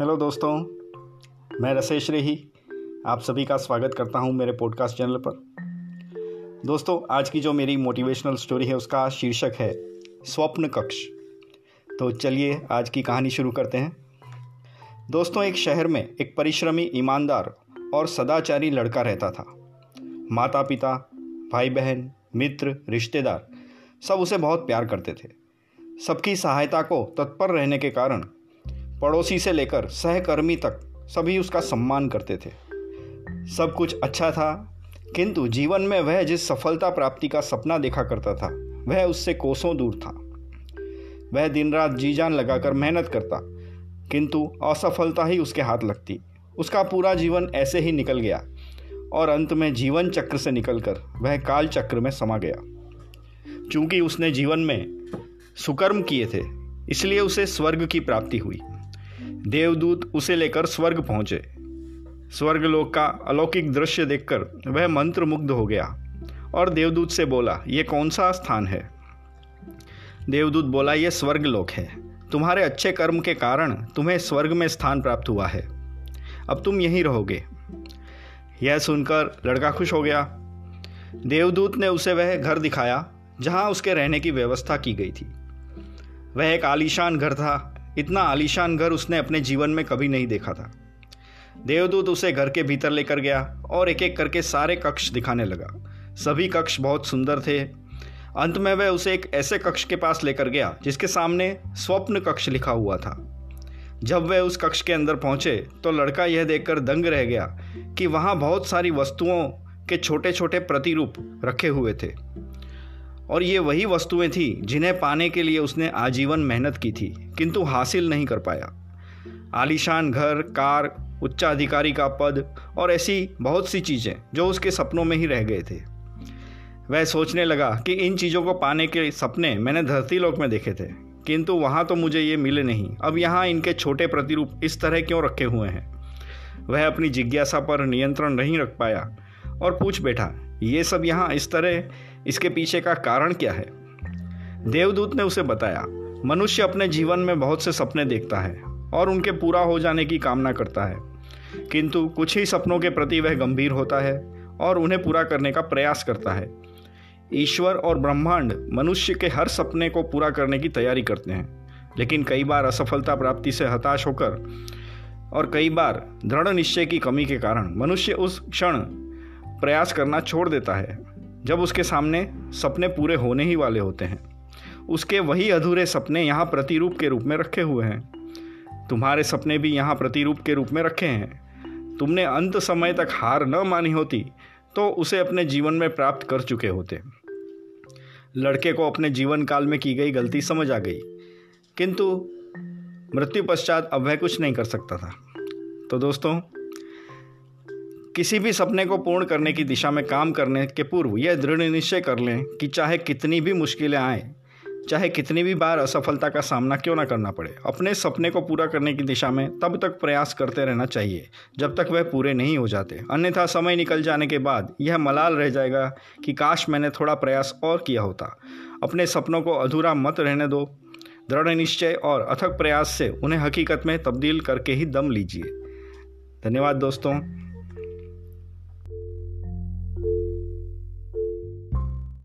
Hello दोस्तों। मैं रसेश रेही। आप सभी का स्वागत करता हूँ मेरे पॉडकास्ट चैनल पर। दोस्तों, आज की जो मेरी मोटिवेशनल स्टोरी है, उसका शीर्षक है, स्वप्न कक्ष। तो चलिए आज की कहानी शुरू करते हैं। दोस्तों, एक शहर में एक परिश्रमी, ईमानदार और सदाचारी लड़का रहता था। माता पिता भाई बहन मित्र, रिश्तेदार, सब उसे बहुत प्यार करते थे। सबकी सहायता को तत्पर रहने के कारण पड़ोसी से लेकर सहकर्मी तक सभी उसका सम्मान करते थे। सब कुछ अच्छा था, किंतु जीवन में वह जिस सफलता प्राप्ति का सपना देखा करता था, वह उससे कोसों दूर था। वह दिन रात जी जान लगाकर मेहनत करता, किंतु असफलता ही उसके हाथ लगती। उसका पूरा जीवन ऐसे ही निकल गया, और अंत में जीवन चक्र से निकलकर वह काल चक्र में समा गया। चूँकि उसने जीवन में सुकर्म किए थे, इसलिए उसे स्वर्ग की प्राप्ति हुई। देवदूत उसे लेकर स्वर्ग पहुँचे। स्वर्गलोक का अलौकिक दृश्य देखकर वह मंत्र मुग्ध हो गया और देवदूत से बोला, ये कौन सा स्थान है? देवदूत बोला, ये स्वर्गलोक है। तुम्हारे अच्छे कर्म के कारण तुम्हें स्वर्ग में स्थान प्राप्त हुआ है। अब तुम यहीं रहोगे यह सुनकर लड़का खुश हो गया। देवदूत ने उसे वह घर दिखाया, जहाँ उसके रहने की व्यवस्था की गई थी। वह एक आलीशान घर था। इतना आलीशान घर उसने अपने जीवन में कभी नहीं देखा था। देवदूत उसे घर के भीतर लेकर गया और एक एक करके सारे कक्ष दिखाने लगा। सभी कक्ष बहुत सुंदर थे। अंत में वह उसे एक ऐसे कक्ष के पास लेकर गया जिसके सामने स्वप्न कक्ष लिखा हुआ था। जब वह उस कक्ष के अंदर पहुँचे तो लड़का यह देखकर दंग रह गया कि वहाँ बहुत सारी वस्तुओं के छोटे छोटे प्रतिरूप रखे हुए थे। और ये वही वस्तुएँ थी जिन्हें पाने के लिए उसने आजीवन मेहनत की थी, किंतु हासिल नहीं कर पाया। आलीशान घर, कार, उच्चाधिकारी का पद और ऐसी बहुत सी चीज़ें जो उसके सपनों में ही रह गए थे। वह सोचने लगा कि इन चीज़ों को पाने के सपने मैंने धरती लोक में देखे थे, किंतु वहाँ तो मुझे ये मिले नहीं। अब यहाँ इनके छोटे प्रतिरूप इस तरह क्यों रखे हुए हैं? वह अपनी जिज्ञासा पर नियंत्रण नहीं रख पाया और पूछ बैठा, ये सब यहाँ इस तरह इसके पीछे का कारण क्या है? देवदूत ने उसे बताया, मनुष्य अपने जीवन में बहुत से सपने देखता है और उनके पूरा हो जाने की कामना करता है। किंतु कुछ ही सपनों के प्रति वह गंभीर होता है और उन्हें पूरा करने का प्रयास करता है। ईश्वर और ब्रह्मांड मनुष्य के हर सपने को पूरा करने की तैयारी करते हैं, लेकिन कई बार असफलता प्राप्ति से हताश होकर और कई बार दृढ़ निश्चय की कमी के कारण मनुष्य उस क्षण प्रयास करना छोड़ देता है। जब उसके सामने सपने पूरे होने ही वाले होते हैं। उसके वही अधूरे सपने यहाँ प्रतिरूप के रूप में रखे हुए हैं। तुम्हारे सपने भी यहाँ प्रतिरूप के रूप में रखे हैं। तुमने अंत समय तक हार न मानी होती तो उसे अपने जीवन में प्राप्त कर चुके होते। लड़के को अपने जीवन काल में की गई गलती समझ आ गई। किंतु मृत्यु पश्चात अब वह कुछ नहीं कर सकता था। तो दोस्तों किसी भी सपने को पूर्ण करने की दिशा में काम करने के पूर्व यह दृढ़ निश्चय कर लें कि चाहे कितनी भी मुश्किलें आए, चाहे कितनी भी बार असफलता का सामना क्यों ना करना पड़े, अपने सपने को पूरा करने की दिशा में तब तक प्रयास करते रहना चाहिए, जब तक वह पूरे नहीं हो जाते। अन्यथा समय निकल जाने के बाद यह मलाल रह जाएगा कि काश मैंने थोड़ा प्रयास और किया होता। अपने सपनों को अधूरा मत रहने दो। दृढ़ निश्चय और अथक प्रयास से उन्हें हकीकत में तब्दील करके ही दम लीजिए। धन्यवाद दोस्तों।